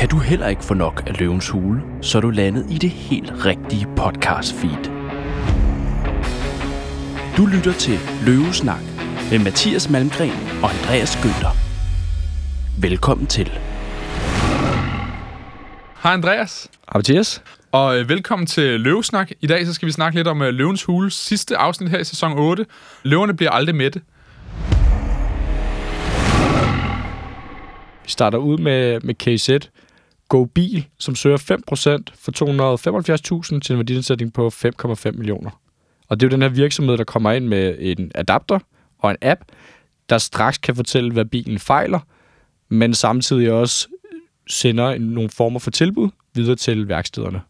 Kan du heller ikke få nok af løvens hule, så er du landet i det helt rigtige podcast feed. Du lytter til Løvesnak med Mathias Malmgren og Andreas Gønder. Velkommen til. Hej Andreas, Hej Mathias. og øh, velkommen til Løvesnak. I dag så skal vi snakke lidt om øh, Løvens Hule, sidste afsnit her i sæson 8. Løverne bliver aldrig mætte. Vi starter ud med, med KZ. Go Bil, som søger 5% for 275.000 til en værdiansætning på 5,5 millioner. Og det er jo den her virksomhed, der kommer ind med en adapter og en app, der straks kan fortælle, hvad bilen fejler, men samtidig også sender nogle former for tilbud videre til værkstederne.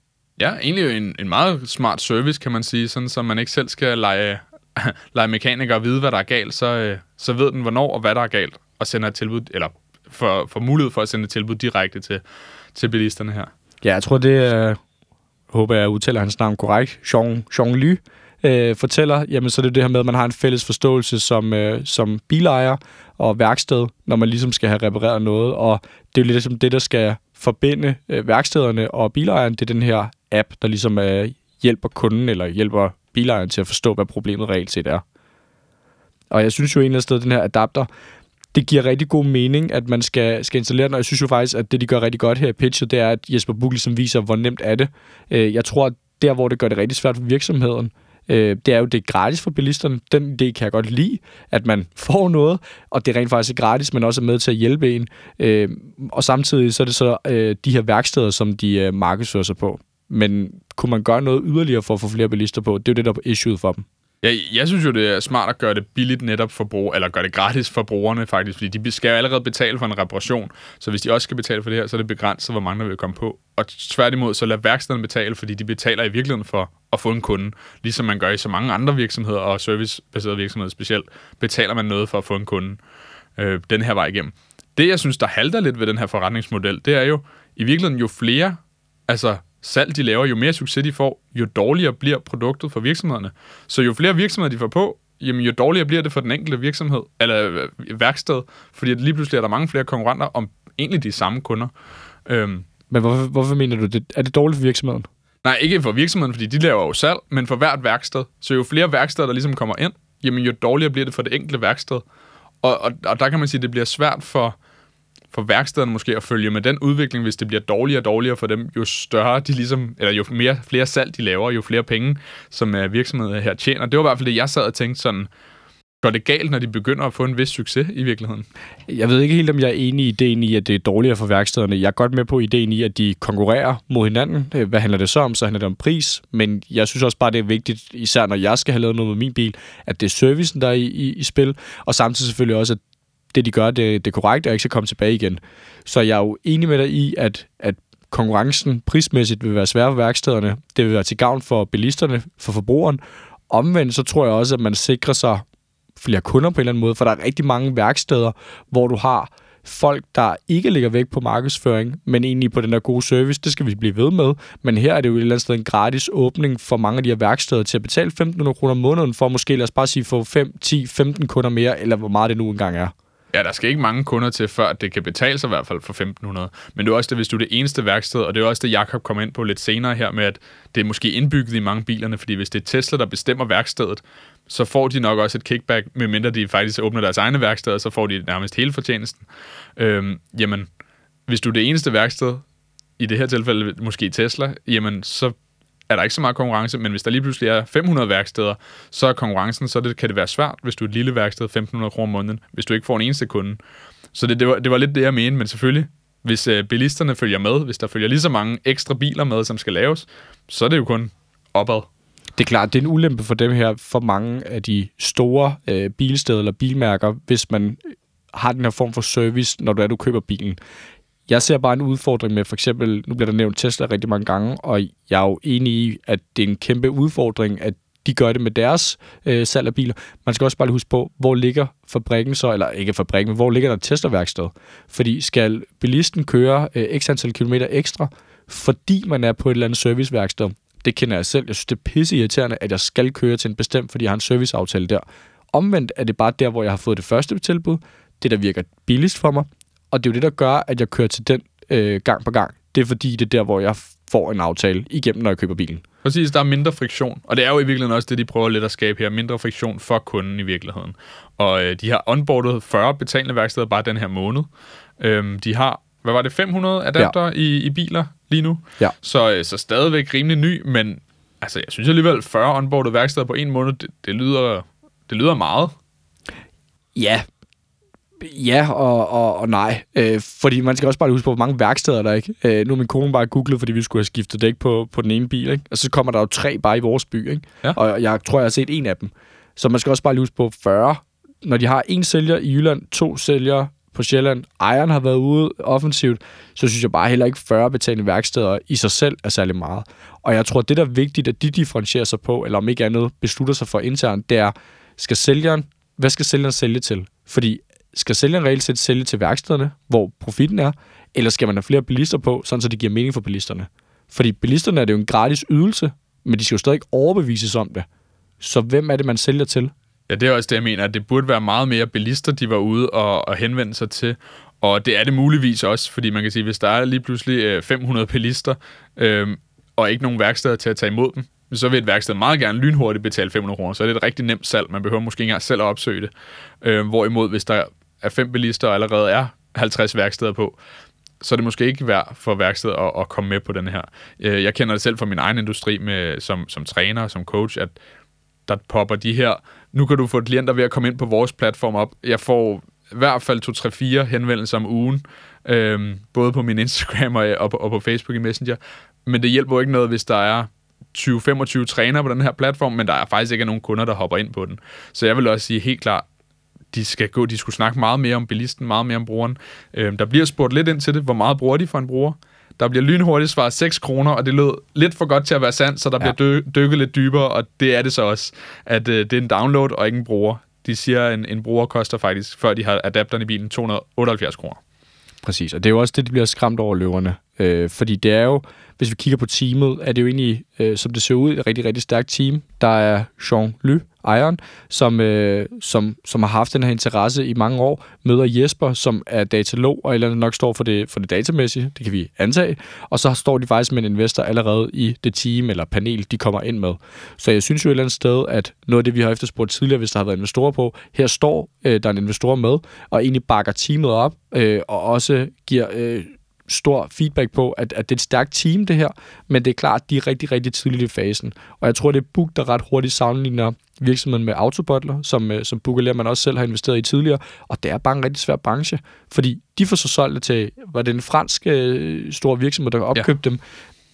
Ja, egentlig en, en meget smart service, kan man sige, sådan så man ikke selv skal lege, lege mekaniker og vide, hvad der er galt, så, øh, så ved den, hvornår og hvad der er galt, og sender et tilbud, eller for, for mulighed for at sende et tilbud direkte til, til bilisterne her. Ja, jeg tror, det er, håber jeg udtaler hans navn korrekt, Jean, Jean Ly, øh, fortæller, jamen så er det det her med, at man har en fælles forståelse som, øh, som bilejer og værksted, når man ligesom skal have repareret noget, og det er jo ligesom det, der skal forbinde øh, værkstederne og bilejeren, det er den her app, der ligesom øh, hjælper kunden eller hjælper bilejeren til at forstå, hvad problemet reelt set er. Og jeg synes jo egentlig, at den her adapter, det giver rigtig god mening, at man skal, skal installere den, og jeg synes jo faktisk, at det, de gør rigtig godt her i pitchet, det er, at Jesper Buch ligesom viser, hvor nemt er det. Øh, Jeg tror, at der, hvor det gør det rigtig svært for virksomheden, øh, det er jo, det er gratis for bilisterne. Den idé kan jeg godt lide, at man får noget, og det er rent faktisk gratis, men også er med til at hjælpe en. Øh, Og samtidig så er det så øh, de her værksteder, som de øh, markedsfører sig på. Men kunne man gøre noget yderligere for at få flere bilister på? Det er jo det, der er issueet for dem. Jeg, jeg synes jo, det er smart at gøre det billigt netop for brug, eller gøre det gratis for brugerne faktisk, fordi de skal jo allerede betale for en reparation, så hvis de også skal betale for det her, så er det begrænset, hvor mange der vil komme på. Og tværtimod, så lad værkstederne betale, fordi de betaler i virkeligheden for at få en kunde, ligesom man gør i så mange andre virksomheder, og servicebaserede virksomheder specielt, betaler man noget for at få en kunde øh, den her vej igennem. Det, jeg synes, der halter lidt ved den her forretningsmodel, det er jo, i virkeligheden jo flere altså salg de laver, jo mere succes de får, jo dårligere bliver produktet for virksomhederne. Så jo flere virksomheder de får på, jamen jo dårligere bliver det for den enkelte virksomhed, eller øh, værksted, fordi lige pludselig er der mange flere konkurrenter om egentlig de samme kunder. Øhm, Men hvorfor, hvorfor mener du det? Er det dårligt for virksomheden? nej, ikke for virksomheden, fordi de laver jo salg, men for hvert værksted. Så jo flere værksteder, der ligesom kommer ind, jamen jo dårligere bliver det for det enkelte værksted. Og, og, og der kan man sige, at det bliver svært for, for værkstederne måske at følge med den udvikling, hvis det bliver dårligere og dårligere for dem, jo større de ligesom, eller jo mere, flere salg de laver, jo flere penge, som uh, virksomheder her tjener. Det var i hvert fald det, jeg sad og tænkte sådan, går det galt, når de begynder at få en vis succes i virkeligheden? Jeg ved ikke helt, om jeg er enig i ideen i, at det er dårligere for værkstederne. Jeg er godt med på ideen i, at de konkurrerer mod hinanden. Øh, hvad handler det så om? Så handler det om pris. Men jeg synes også bare, det er vigtigt, især når jeg skal have lavet noget med min bil, at det er servicen, der er i, i, i spil. Og samtidig selvfølgelig også, at det, de gør, det, det er korrekt, og ikke skal komme tilbage igen. Så jeg er jo enig med dig i, at, at konkurrencen prismæssigt vil være svær for værkstederne. Det vil være til gavn for bilisterne, for forbrugeren. Omvendt så tror jeg også, at man sikrer sig flere kunder på en eller anden måde, for der er rigtig mange værksteder, hvor du har folk, der ikke ligger væk på markedsføring, men egentlig på den der gode service, det skal vi blive ved med. Men her er det jo et eller andet sted en gratis åbning for mange af de her værksteder til at betale 1.500 kroner om måneden for måske, lad os bare sige, få 5, 10, 15 kunder mere, eller hvor meget det nu engang er. Ja, der skal ikke mange kunder til, før det kan betale sig i hvert fald for 1500. Men det er også det, hvis du er det eneste værksted, og det er også det, Jakob kom ind på lidt senere her med, at det er måske indbygget i mange bilerne, fordi hvis det er Tesla, der bestemmer værkstedet, så får de nok også et kickback, medmindre de faktisk åbner deres egne værksteder, så får de nærmest hele fortjenesten. Øhm, jamen, hvis du er det eneste værksted, i det her tilfælde måske Tesla, jamen så er der ikke så meget konkurrence, men hvis der lige pludselig er 500 værksteder, så er konkurrencen, så det, kan det være svært, hvis du er et lille værksted, 1.500 kroner om måneden, hvis du ikke får en eneste kunde. Så det, det, var, det var lidt det, jeg mente, men selvfølgelig, hvis øh, bilisterne følger med, hvis der følger lige så mange ekstra biler med, som skal laves, så er det jo kun opad. Det er klart, det er en ulempe for dem her, for mange af de store øh, bilsteder eller bilmærker, hvis man har den her form for service, når du er, du køber bilen. Jeg ser bare en udfordring med, for eksempel, nu bliver der nævnt Tesla rigtig mange gange, og jeg er jo enig i, at det er en kæmpe udfordring, at de gør det med deres øh, salg af biler. Man skal også bare lige huske på, hvor ligger fabrikken så, eller ikke fabrikken, men hvor ligger der et Tesla-værksted? Fordi skal bilisten køre øh, x antal kilometer ekstra, fordi man er på et eller andet serviceværksted, det kender jeg selv. Jeg synes, det er pisse irriterende, at jeg skal køre til en bestemt, fordi jeg har en serviceaftale der. Omvendt er det bare der, hvor jeg har fået det første tilbud, det der virker billigst for mig, og det er jo det, der gør, at jeg kører til den øh, gang på gang. Det er fordi, det er der, hvor jeg får en aftale igennem, når jeg køber bilen. Præcis, der er mindre friktion. Og det er jo i virkeligheden også det, de prøver lidt at skabe her. Mindre friktion for kunden i virkeligheden. Og øh, de har onboardet 40 betalende værksteder bare den her måned. Øhm, de har, hvad var det, 500 adapter ja. i, i biler lige nu? Ja. Så, øh, så stadigvæk rimelig ny, men altså, jeg synes alligevel, 40 onboardet værksteder på en måned, det, det, lyder, det lyder meget. Ja, Ja og, og, og nej. Øh, fordi man skal også bare huske på, hvor mange værksteder der er ikke. Øh, nu er min kone bare googlet, fordi vi skulle have skiftet dæk på, på den ene bil. Ikke? Og så kommer der jo tre bare i vores by. Ikke? Ja. Og jeg tror, jeg har set en af dem. Så man skal også bare huske på 40. Når de har en sælger i Jylland, to sælgere på Sjælland, ejeren har været ude offensivt, så synes jeg bare heller ikke 40 betalende værksteder i sig selv er særlig meget. Og jeg tror, det der er vigtigt, at de differentierer sig på, eller om ikke andet beslutter sig for internt, det er, skal sælgeren, hvad skal sælgeren sælge til? Fordi skal sælgeren reelt set sælge til værkstederne, hvor profitten er, eller skal man have flere bilister på, sådan så det giver mening for bilisterne? Fordi bilisterne er det jo en gratis ydelse, men de skal jo stadig overbevises om det. Så hvem er det, man sælger til? Ja, det er også det, jeg mener, at det burde være meget mere bilister, de var ude og, og henvende sig til. Og det er det muligvis også, fordi man kan sige, hvis der er lige pludselig øh, 500 bilister, øh, og ikke nogen værksteder til at tage imod dem, så vil et værksted meget gerne lynhurtigt betale 500 kroner. Så er det et rigtig nemt salg. Man behøver måske ikke engang selv at opsøge det. Øh, hvorimod, hvis der er fem bilister, allerede er 50 værksteder på, så er det måske ikke værd for værkstedet at, at komme med på den her. Øh, jeg kender det selv fra min egen industri med, som, som træner, som coach, at der popper de her, nu kan du få klienter ved at komme ind på vores platform op. Jeg får i hvert fald 2-3-4 henvendelser om ugen, øhm, både på min Instagram og, og, på, og på Facebook i Messenger. Men det hjælper jo ikke noget, hvis der er 20-25 trænere på den her platform, men der er faktisk ikke nogen kunder, der hopper ind på den. Så jeg vil også sige helt klart, de skal gå, de skulle snakke meget mere om bilisten, meget mere om brugeren. Øhm, der bliver spurgt lidt ind til det, hvor meget bruger de for en bruger? Der bliver lynhurtigt svaret 6 kroner, og det lød lidt for godt til at være sandt, så der ja. bliver dy- dykket lidt dybere, og det er det så også, at øh, det er en download og ikke en bruger. De siger, at en, en bruger koster faktisk, før de har adapteren i bilen, 278 kroner. Præcis, og det er jo også det, de bliver skræmt over løverne. Øh, fordi det er jo, hvis vi kigger på teamet, er det jo egentlig, øh, som det ser ud, et rigtig, rigtig stærkt team. Der er Jean Ly, ejeren, som, øh, som, som har haft den her interesse i mange år, møder Jesper, som er datalog, og eller andet nok står for det, for det datamæssige, det kan vi antage, og så står de faktisk med en investor allerede i det team eller panel, de kommer ind med. Så jeg synes jo et eller andet sted, at noget af det, vi har efterspurgt tidligere, hvis der har været investorer på, her står øh, der er en investor med, og egentlig bakker teamet op, øh, og også giver... Øh, stor feedback på, at, at det er et stærkt team, det her, men det er klart, at de er rigtig, rigtig tidligt i fasen. Og jeg tror, det er Book, der ret hurtigt sammenligner virksomheden med Autobottler, som, øh, som Book man også selv har investeret i tidligere, og det er bare en rigtig svær branche, fordi de får så solgt det til, var det en fransk øh, stor virksomhed, der opkøbte ja. dem,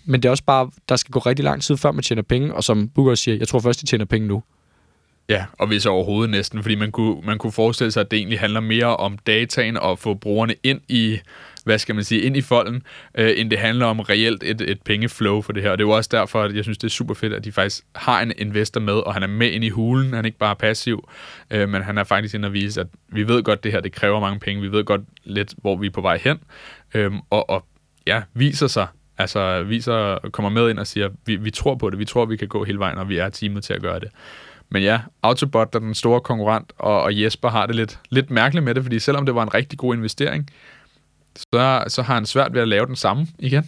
men det er også bare, der skal gå rigtig lang tid, før man tjener penge, og som Booker siger, jeg tror først, de tjener penge nu. Ja, og hvis overhovedet næsten, fordi man kunne, man kunne forestille sig, at det egentlig handler mere om dataen og få brugerne ind i hvad skal man sige, ind i folden, øh, end det handler om reelt et, et pengeflow for det her. Og det er jo også derfor, at jeg synes, det er super fedt, at de faktisk har en investor med, og han er med ind i hulen. Han er ikke bare passiv, øh, men han er faktisk inde og vise, at vi ved godt, at det her det kræver mange penge. Vi ved godt lidt, hvor vi er på vej hen. Øh, og, og ja, viser sig Altså viser, kommer med ind og siger, vi, vi tror på det, vi tror, vi kan gå hele vejen, og vi er teamet til at gøre det. Men ja, Autobot er den store konkurrent, og, og Jesper har det lidt, lidt mærkeligt med det, fordi selvom det var en rigtig god investering, så, så har han svært ved at lave den samme igen.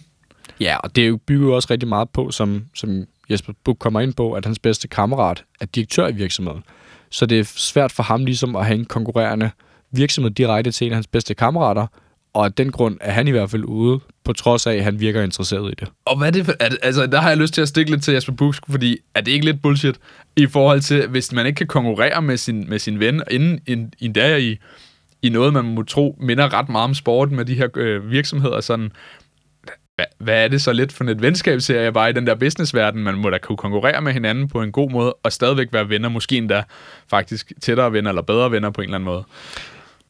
Ja, og det bygger jo også rigtig meget på, som, som Jesper Buch kommer ind på, at hans bedste kammerat er direktør i virksomheden. Så det er svært for ham ligesom at have en konkurrerende virksomhed direkte til en af hans bedste kammerater, og af den grund er han i hvert fald ude, på trods af, at han virker interesseret i det. Og hvad er det for, er det, altså, der har jeg lyst til at stikke lidt til Jesper Buch, fordi er det ikke lidt bullshit i forhold til, hvis man ikke kan konkurrere med sin, med sin ven, inden, inden, inden der i i noget, man må tro minder ret meget om sporten med de her øh, virksomheder. Sådan, hvad, hvad er det så lidt for et jeg bare i den der businessverden? Man må da kunne konkurrere med hinanden på en god måde, og stadigvæk være venner, måske endda faktisk tættere venner eller bedre venner på en eller anden måde.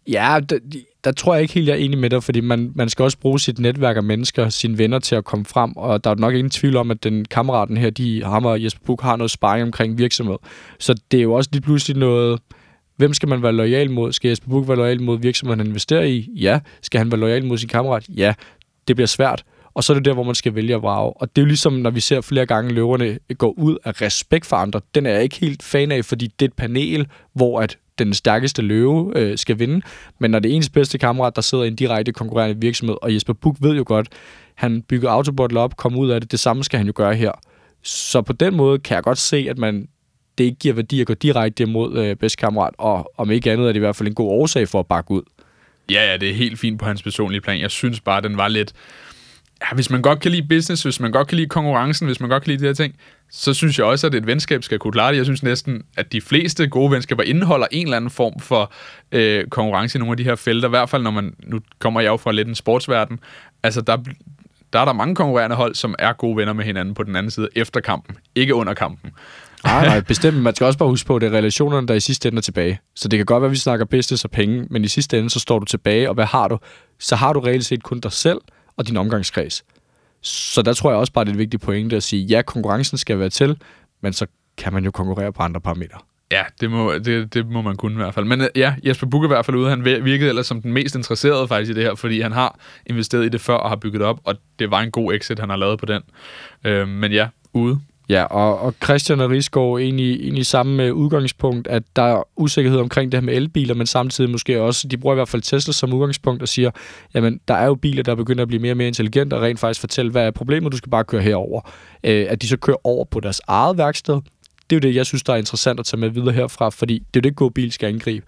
Ja, der, der tror jeg ikke helt, jeg er enig med dig, fordi man, man skal også bruge sit netværk af mennesker, sine venner til at komme frem, og der er nok ingen tvivl om, at den kammeraten her, de, ham og Jesper Buch, har noget sparring omkring virksomhed. Så det er jo også lige pludselig noget, Hvem skal man være lojal mod? Skal Jesper Buch være lojal mod virksomheden, han investerer i? Ja. Skal han være lojal mod sin kammerat? Ja. Det bliver svært. Og så er det der, hvor man skal vælge at vrage. Og det er jo ligesom, når vi ser flere gange løverne gå ud af respekt for andre. Den er jeg ikke helt fan af, fordi det er et panel, hvor at den stærkeste løve øh, skal vinde. Men når det er ens bedste kammerat, der sidder i en direkte konkurrerende virksomhed, og Jesper Buch ved jo godt, han bygger autobotler op, kommer ud af det, det samme skal han jo gøre her. Så på den måde kan jeg godt se, at man det ikke giver værdi at gå direkte imod øh, bedste kammerat, og om ikke andet er det i hvert fald en god årsag for at bakke ud. Ja, ja, det er helt fint på hans personlige plan. Jeg synes bare, den var lidt... Ja, hvis man godt kan lide business, hvis man godt kan lide konkurrencen, hvis man godt kan lide de her ting, så synes jeg også, at et venskab skal kunne klare det. Jeg synes næsten, at de fleste gode venskaber indeholder en eller anden form for øh, konkurrence i nogle af de her felter. I hvert fald, når man... Nu kommer jeg jo fra lidt en sportsverden. Altså, der, der er der mange konkurrerende hold, som er gode venner med hinanden på den anden side efter kampen, ikke under kampen. Nej, nej, bestemt. Man skal også bare huske på, at det er relationerne, der i sidste ende er tilbage. Så det kan godt være, at vi snakker business og penge, men i sidste ende, så står du tilbage, og hvad har du? Så har du reelt set kun dig selv og din omgangskreds. Så der tror jeg også bare, det er et vigtigt pointe at sige, ja, konkurrencen skal være til, men så kan man jo konkurrere på andre parametre. Ja, det må, det, det må man kunne i hvert fald. Men øh, ja, Jesper Buch er i hvert fald ude. Han virkede ellers som den mest interesserede faktisk i det her, fordi han har investeret i det før og har bygget det op, og det var en god exit, han har lavet på den. Øh, men ja, ude. Ja, og, og Christian og Rigsgaard egentlig, egentlig samme øh, udgangspunkt, at der er usikkerhed omkring det her med elbiler, men samtidig måske også, de bruger i hvert fald Tesla som udgangspunkt og siger, jamen, der er jo biler, der begynder at blive mere og mere intelligente og rent faktisk fortælle, hvad er problemet, du skal bare køre herover. Øh, at de så kører over på deres eget værksted, det er jo det, jeg synes, der er interessant at tage med videre herfra, fordi det er jo det, god bil skal angribe.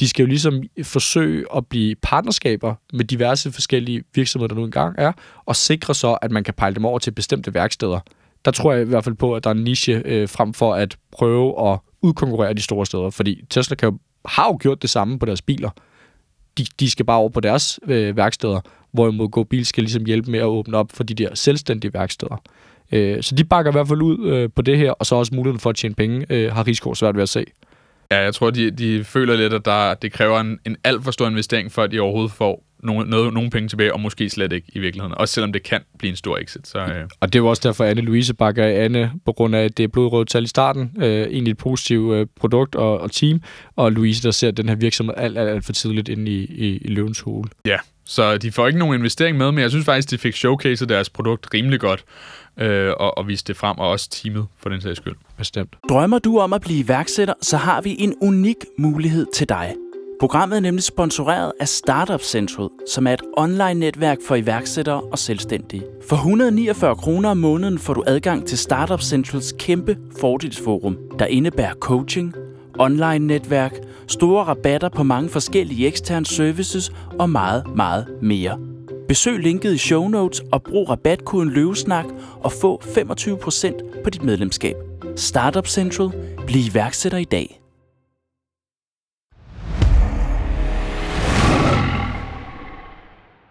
De skal jo ligesom forsøge at blive partnerskaber med diverse forskellige virksomheder, der nu engang er, og sikre så, at man kan pejle dem over til bestemte værksteder der tror jeg i hvert fald på, at der er en niche øh, frem for at prøve at udkonkurrere de store steder. Fordi Tesla kan jo, har jo gjort det samme på deres biler. De, de skal bare over på deres øh, værksteder, hvorimod GoBil skal ligesom hjælpe med at åbne op for de der selvstændige værksteder. Øh, så de bakker i hvert fald ud øh, på det her, og så også muligheden for at tjene penge øh, har risiko svært ved at se. Ja, jeg tror, de, de føler lidt, at der, det kræver en, en alt for stor investering, for at de overhovedet får nogle, noget, nogle penge tilbage, og måske slet ikke i virkeligheden. Også selvom det kan blive en stor exit. Så, øh. Og det er jo også derfor, at Anne-Louise bakker Anne, på grund af, at det er blodrødt tal i starten. Øh, egentlig et positivt øh, produkt og, og team. Og Louise, der ser den her virksomhed alt, alt, alt for tidligt ind i, i, i løvens hule. Ja, så de får ikke nogen investering med, men jeg synes faktisk, de fik showcaset deres produkt rimelig godt øh, og, og vise det frem, og også teamet for den sags skyld. Bestemt. Drømmer du om at blive iværksætter, så har vi en unik mulighed til dig. Programmet er nemlig sponsoreret af Startup Central, som er et online-netværk for iværksættere og selvstændige. For 149 kroner om måneden får du adgang til Startup Centrals kæmpe fordelsforum, der indebærer coaching, online-netværk, store rabatter på mange forskellige eksterne services og meget, meget mere. Besøg linket i show notes og brug rabatkoden løvesnak og få 25% på dit medlemskab. Startup Central. Bliv iværksætter i dag.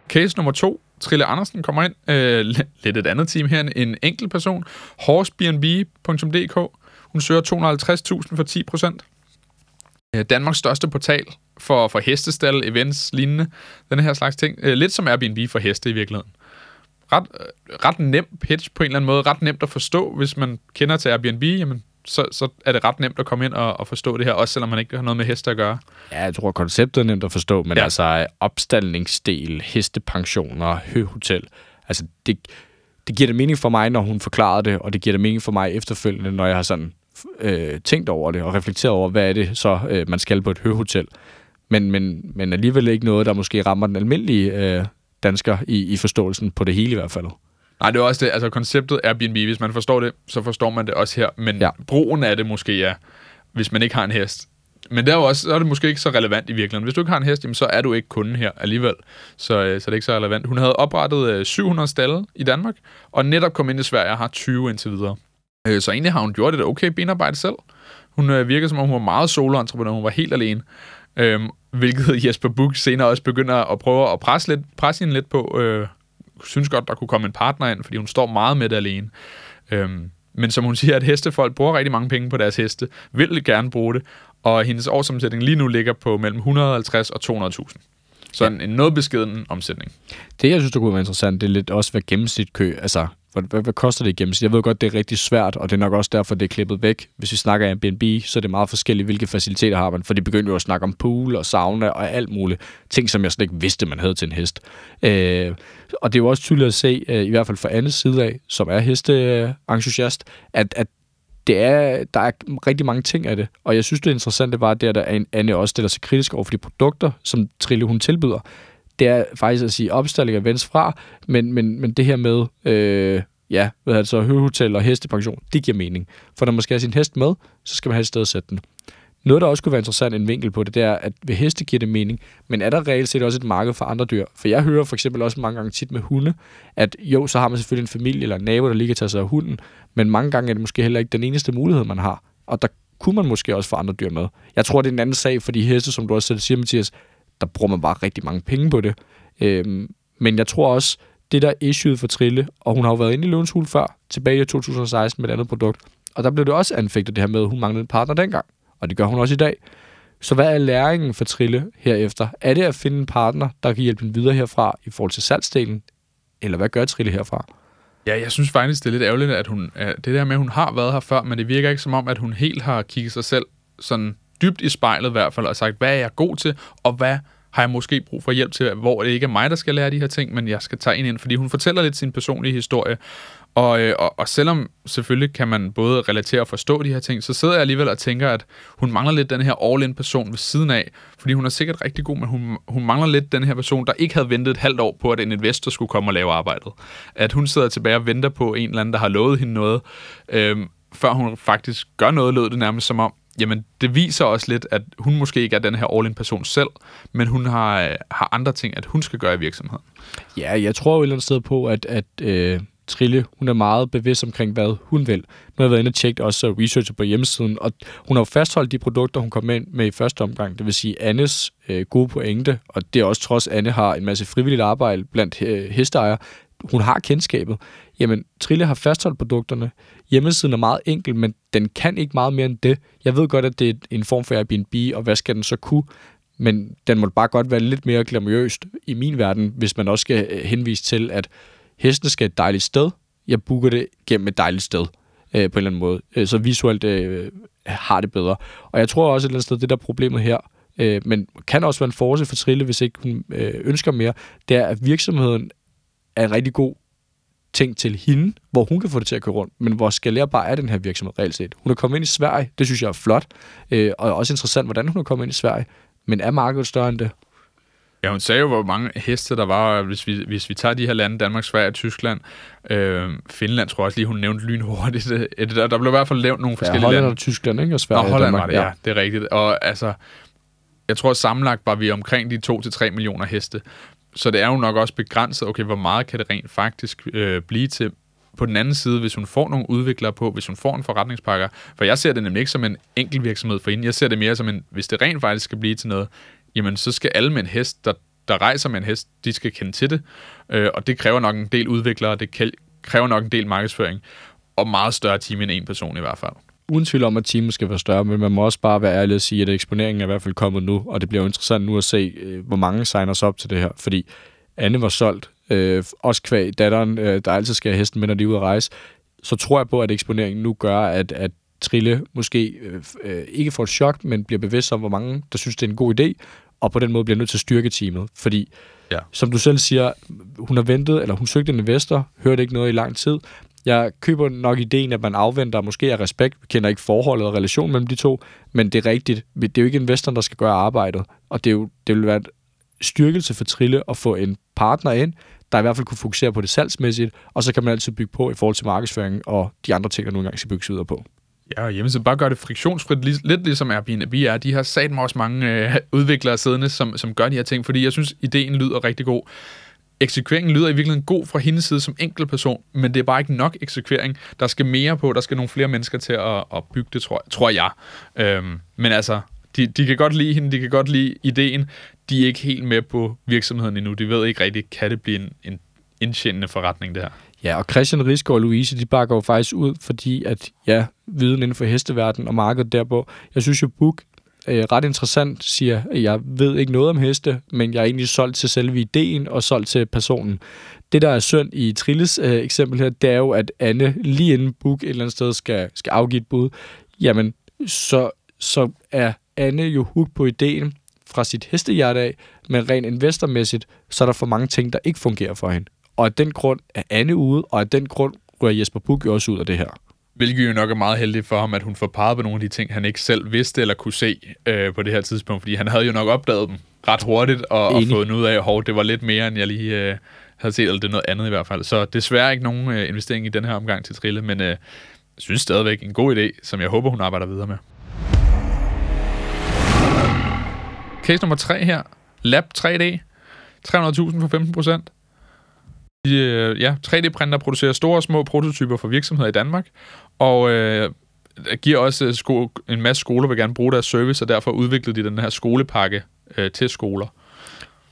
Case nummer to. Trille Andersen kommer ind. Øh, lidt et andet team her. En enkelt person. Horsebnb.dk. Hun søger 250.000 for 10 procent. Øh, Danmarks største portal for, for hestestal, events, lignende. Den her slags ting. Øh, lidt som Airbnb for heste i virkeligheden. Ret, øh, ret nem pitch på en eller anden måde. Ret nemt at forstå, hvis man kender til Airbnb. Jamen, så, så er det ret nemt at komme ind og, og forstå det her, også selvom man ikke har noget med heste at gøre. Ja, jeg tror, konceptet er nemt at forstå, men ja. altså opstaldningsdel, hestepensioner, høhotel, altså det, det giver det mening for mig, når hun forklarer det, og det giver det mening for mig efterfølgende, når jeg har sådan øh, tænkt over det og reflekteret over, hvad er det så, øh, man skal på et høhotel. Men, men, men alligevel ikke noget, der måske rammer den almindelige øh, dansker i, i forståelsen på det hele i hvert fald. Nej, det er også det. Altså, konceptet Airbnb, hvis man forstår det, så forstår man det også her. Men ja. brugen af det måske, ja, hvis man ikke har en hest. Men der er jo også, så er det måske ikke så relevant i virkeligheden. Hvis du ikke har en hest, jamen, så er du ikke kunden her alligevel. Så, øh, så det er ikke så relevant. Hun havde oprettet 700 øh, stalle i Danmark, og netop kom ind i Sverige og har 20 indtil videre. Øh, så egentlig har hun gjort et okay benarbejde selv. Hun virker som om, hun var meget solo-entreprenør. Hun var helt alene. Øhm, hvilket Jesper Buch senere også begynder at prøve at presse, lidt, presse hende lidt på, øh, synes godt, der kunne komme en partner ind, fordi hun står meget med det alene. Øhm, men som hun siger, at hestefolk bruger rigtig mange penge på deres heste, vil gerne bruge det, og hendes årsomsætning lige nu ligger på mellem 150 og 200.000. Så en, en noget beskeden omsætning. Det, jeg synes, der kunne være interessant, det er lidt også, hvad gennemsnit kø, altså hvad, hvad, hvad koster det i gennemsnit? Jeg ved godt, det er rigtig svært, og det er nok også derfor, det er klippet væk. Hvis vi snakker Airbnb, så er det meget forskelligt, hvilke faciliteter har man, for det begyndte jo at snakke om pool og sauna og alt muligt. Ting, som jeg slet ikke vidste, man havde til en hest. Øh, og det er jo også tydeligt at se, øh, i hvert fald fra andres side af, som er hesteentusiast, at, at det er, der er rigtig mange ting af det, og jeg synes, det interessante var, det, at Anne også stiller sig kritisk over for de produkter, som Trille hun tilbyder. Det er faktisk at sige opstilling af venstre fra, men, men, men det her med, øh, ja, hvad det så, høvehotel og hestepension, det giver mening. For når man skal have sin hest med, så skal man have et sted at sætte den. Noget, der også kunne være interessant en vinkel på det, det er, at ved heste giver det mening, men er der reelt set også et marked for andre dyr? For jeg hører for eksempel også mange gange tit med hunde, at jo, så har man selvfølgelig en familie eller en nabo, der lige kan tage sig af hunden, men mange gange er det måske heller ikke den eneste mulighed, man har. Og der kunne man måske også få andre dyr med. Jeg tror, det er en anden sag for de heste, som du også selv siger, Mathias, der bruger man bare rigtig mange penge på det. Øhm, men jeg tror også, det der issueet for Trille, og hun har jo været inde i Løvens Hul før, tilbage i 2016 med et andet produkt, og der blev det også anfægtet det her med, at hun manglede en partner dengang og det gør hun også i dag. Så hvad er læringen for Trille herefter? Er det at finde en partner, der kan hjælpe hende videre herfra i forhold til salgsdelen? Eller hvad gør Trille herfra? Ja, jeg synes faktisk, det er lidt ærgerligt, at hun, det der med, at hun har været her før, men det virker ikke som om, at hun helt har kigget sig selv sådan dybt i spejlet i hvert fald, og sagt, hvad er jeg god til, og hvad har jeg måske brug for hjælp til, hvor det ikke er mig, der skal lære de her ting, men jeg skal tage ind ind, fordi hun fortæller lidt sin personlige historie, og, øh, og, og selvom selvfølgelig kan man både relatere og forstå de her ting, så sidder jeg alligevel og tænker, at hun mangler lidt den her all-in person ved siden af, fordi hun er sikkert rigtig god, men hun, hun mangler lidt den her person, der ikke havde ventet et halvt år på, at en investor skulle komme og lave arbejdet. At hun sidder tilbage og venter på en eller anden, der har lovet hende noget, øhm, før hun faktisk gør noget, lød det nærmest som om, jamen det viser også lidt, at hun måske ikke er den her all-in person selv, men hun har, øh, har andre ting, at hun skal gøre i virksomheden. Ja, jeg tror jo et eller andet sted på, at, at øh, Trille, hun er meget bevidst omkring, hvad hun vil. Nu har jeg været inde og tjekket også research på hjemmesiden, og hun har jo fastholdt de produkter, hun kom ind med i første omgang. Det vil sige Annes øh, gode pointe, og det er også trods, Anne har en masse frivilligt arbejde blandt øh, hesteejere. Hun har kendskabet. Jamen, Trille har fastholdt produkterne. Hjemmesiden er meget enkel, men den kan ikke meget mere end det. Jeg ved godt, at det er en form for Airbnb, og hvad skal den så kunne? Men den må bare godt være lidt mere glamourøst i min verden, hvis man også skal øh, henvise til, at hesten skal et dejligt sted. Jeg booker det gennem et dejligt sted øh, på en eller anden måde. Øh, så visuelt øh, har det bedre. Og jeg tror også et eller andet sted, det der problemet her, øh, men kan også være en force for Trille, hvis ikke hun øh, ønsker mere, det er, at virksomheden er en rigtig god ting til hende, hvor hun kan få det til at køre rundt, men hvor skalerbar er den her virksomhed reelt set. Hun er kommet ind i Sverige, det synes jeg er flot, øh, og også interessant, hvordan hun er kommet ind i Sverige, men er markedet større end det? Ja, hun sagde jo, hvor mange heste der var, hvis vi, hvis vi tager de her lande, Danmark, Sverige, Tyskland, øh, Finland, tror jeg også lige, hun nævnte lynhurtigt. Der, der blev i hvert fald nævnt nogle forskellige ja, Holland lande. og Tyskland, ikke? Og Sverige og Holland Danmark, var det, ja. ja. det er rigtigt. Og altså, jeg tror sammenlagt var vi omkring de 2-3 millioner heste. Så det er jo nok også begrænset, okay, hvor meget kan det rent faktisk øh, blive til? På den anden side, hvis hun får nogle udviklere på, hvis hun får en forretningspakker, for jeg ser det nemlig ikke som en enkel virksomhed for hende, jeg ser det mere som en, hvis det rent faktisk skal blive til noget, jamen så skal alle med en hest, der, der rejser med en hest, de skal kende til det, øh, og det kræver nok en del udviklere, det kræver nok en del markedsføring, og meget større team end en person i hvert fald. Uden tvivl om, at teamet skal være større, men man må også bare være ærlig og sige, at eksponeringen er i hvert fald kommet nu, og det bliver jo interessant nu at se, øh, hvor mange signer sig op til det her, fordi Anne var solgt, øh, også kvæg datteren, øh, der altid skal have hesten med, når de er ude at rejse, så tror jeg på, at eksponeringen nu gør, at, at Trille måske øh, øh, ikke får et chok, men bliver bevidst om, hvor mange, der synes, det er en god idé, og på den måde bliver nødt til at styrke teamet. Fordi, ja. som du selv siger, hun har ventet, eller hun søgte en investor, hørte ikke noget i lang tid. Jeg køber nok ideen, at man afventer måske af respekt, vi kender ikke forholdet og relationen mellem de to, men det er rigtigt. Det er jo ikke investoren, der skal gøre arbejdet, og det, er jo, det vil være et styrkelse for Trille at få en partner ind, der i hvert fald kunne fokusere på det salgsmæssigt, og så kan man altid bygge på i forhold til markedsføring og de andre ting, der nogle gange skal bygges videre på. Ja, og hjemmesiden bare gør det friktionsfrit, lidt ligesom Airbnb er. De har sat mig også mange øh, udviklere siddende, som, som gør de her ting, fordi jeg synes, ideen lyder rigtig god. Eksekveringen lyder i virkeligheden god fra hendes side som person, men det er bare ikke nok eksekvering. Der skal mere på, der skal nogle flere mennesker til at, at bygge det, tror, tror jeg. Øhm, men altså, de, de kan godt lide hende, de kan godt lide ideen. De er ikke helt med på virksomheden endnu. De ved ikke rigtig, kan det blive en, en indtjenende forretning, det her. Ja, og Christian Rigsgaard og Louise, de bakker jo faktisk ud, fordi at, ja, viden inden for hesteverden og markedet derpå. Jeg synes jo, Book øh, ret interessant siger, jeg ved ikke noget om heste, men jeg er egentlig solgt til selve ideen og solgt til personen. Det, der er synd i Trilles øh, eksempel her, det er jo, at Anne lige inden Book et eller andet sted skal, skal afgive et bud, jamen, så, så er Anne jo hook på ideen fra sit hestehjerte af, men rent investormæssigt, så er der for mange ting, der ikke fungerer for hende. Og af den grund er Anne ude, og af den grund ryger Jesper Buch også ud af det her. Hvilket jo nok er meget heldigt for ham, at hun får peget på nogle af de ting, han ikke selv vidste eller kunne se øh, på det her tidspunkt, fordi han havde jo nok opdaget dem ret hurtigt og, og fået ud af, at det var lidt mere, end jeg lige øh, havde set, eller det er noget andet i hvert fald. Så desværre ikke nogen øh, investering i den her omgang til Trille, men øh, jeg synes stadigvæk en god idé, som jeg håber, hun arbejder videre med. Case nummer 3 her. Lab 3D. 300.000 for 15 procent. Øh, ja, 3D-printer producerer store og små prototyper for virksomheder i Danmark, og øh, giver også øh, sko- en masse skoler, vil gerne bruge deres service, og derfor udviklede de den her skolepakke øh, til skoler.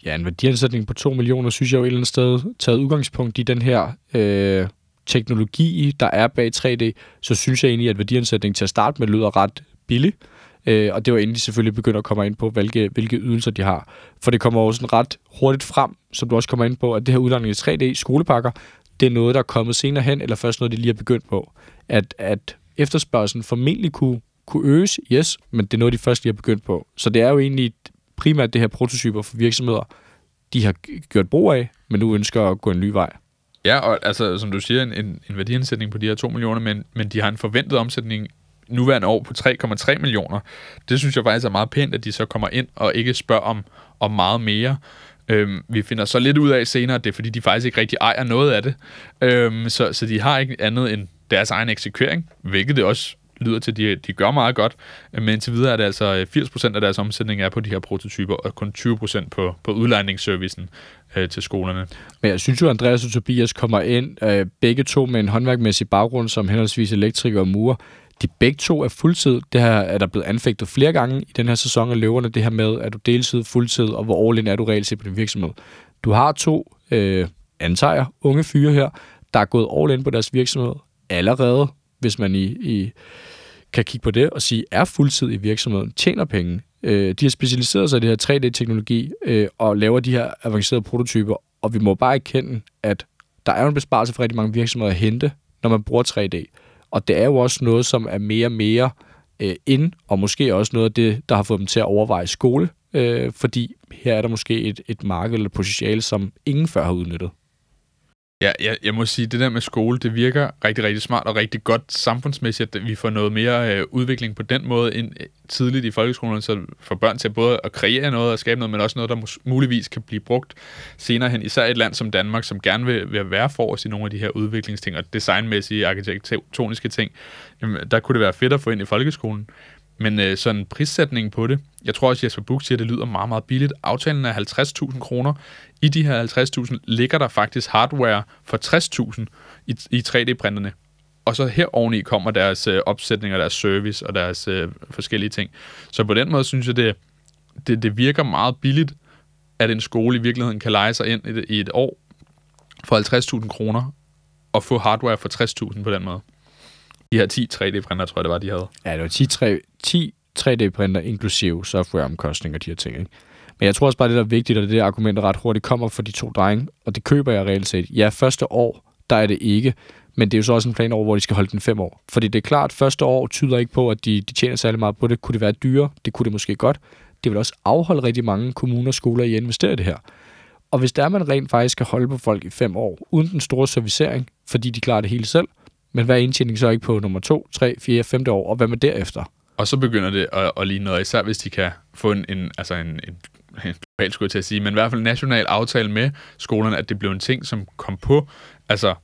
Ja, en værdiansætning på 2 millioner, synes jeg jo et eller andet sted, taget udgangspunkt i den her øh, teknologi, der er bag 3D, så synes jeg egentlig, at værdiansætning til at starte med lyder ret billig. Øh, og det var inden de selvfølgelig begynder at komme ind på, hvilke, hvilke ydelser de har. For det kommer også sådan ret hurtigt frem, som du også kommer ind på, at det her udlejning i 3D skolepakker, det er noget, der er kommet senere hen, eller først noget, de lige har begyndt på. At, at efterspørgselen formentlig kunne, kunne øges, yes, men det er noget, de først lige har begyndt på. Så det er jo egentlig primært det her prototyper for virksomheder, de har gjort brug af, men nu ønsker at gå en ny vej. Ja, og altså, som du siger, en, en, en værdiansætning på de her 2 millioner, men, men de har en forventet omsætning nuværende år på 3,3 millioner. Det synes jeg faktisk er meget pænt, at de så kommer ind og ikke spørger om, om meget mere. Øhm, vi finder så lidt ud af senere, at det er fordi, de faktisk ikke rigtig ejer noget af det. Øhm, så, så de har ikke andet end deres egen eksekvering, hvilket det også lyder til, at de, de gør meget godt. Øh, men indtil videre er det altså øh, 80% af deres omsætning er på de her prototyper, og kun 20% på, på udlejningsservicen øh, til skolerne. Men jeg synes jo, at Andreas og Tobias kommer ind, øh, begge to med en håndværkmæssig baggrund som henholdsvis elektriker og murer. De begge to er fuldtid. Det her er der blevet anfægtet flere gange i den her sæson af løverne, det her med, at du deltid, fuldtid, og hvor all in er du reelt set på din virksomhed. Du har to, øh, antager, unge fyre her, der er gået all in på deres virksomhed allerede, hvis man i, i kan kigge på det og sige, er fuldtid i virksomheden, tjener penge. Øh, de har specialiseret sig i det her 3D-teknologi øh, og laver de her avancerede prototyper, og vi må bare erkende, at der er en besparelse for rigtig mange virksomheder at hente, når man bruger 3D. Og det er jo også noget, som er mere og mere øh, ind, og måske også noget af det, der har fået dem til at overveje skole, øh, fordi her er der måske et, et marked eller et potentiale, som ingen før har udnyttet. Ja, jeg, jeg må sige, det der med skole, det virker rigtig, rigtig smart og rigtig godt samfundsmæssigt, at vi får noget mere øh, udvikling på den måde ind øh, tidligt i folkeskolen, så får børn til både at kreere noget og skabe noget, men også noget, der muligvis kan blive brugt senere hen. Især et land som Danmark, som gerne vil, vil være for os i nogle af de her udviklingsting og designmæssige, arkitektoniske ting. Jamen, der kunne det være fedt at få ind i folkeskolen. Men øh, sådan prissætningen på det, jeg tror også, Jesper Buch siger, at det lyder meget, meget billigt. Aftalen er 50.000 kroner. I de her 50.000 ligger der faktisk hardware for 60.000 i, i 3D-printerne. Og så her oveni kommer deres øh, opsætning og deres service og deres øh, forskellige ting. Så på den måde synes jeg, det, det, det virker meget billigt, at en skole i virkeligheden kan lege sig ind i, i et år for 50.000 kroner og få hardware for 60.000 på den måde. De her 10 3D-printer, tror jeg, det var, de havde. Ja, det var 10, 3, 10 3D-printer, inklusive softwareomkostninger og de her ting. Ikke? Men jeg tror også bare, det der er vigtigt, og det der argument, ret hurtigt kommer for de to drenge, og det køber jeg reelt set. Ja, første år, der er det ikke, men det er jo så også en plan over, hvor de skal holde den fem år. Fordi det er klart, første år tyder ikke på, at de, de tjener særlig meget på det. Kunne det være dyre? Det kunne det måske godt. Det vil også afholde rigtig mange kommuner og skoler i at investere i det her. Og hvis der er, man rent faktisk skal holde på folk i fem år, uden den store servicering, fordi de klarer det hele selv, men hvad er indtjening så ikke på nummer 2, 3, 4, 5 år, og hvad med derefter? Og så begynder det at, at ligne noget, især hvis de kan få en, en, altså en, en, globalt skulle jeg til at sige, men i hvert fald national aftale med skolerne, at det blev en ting, som kom på, altså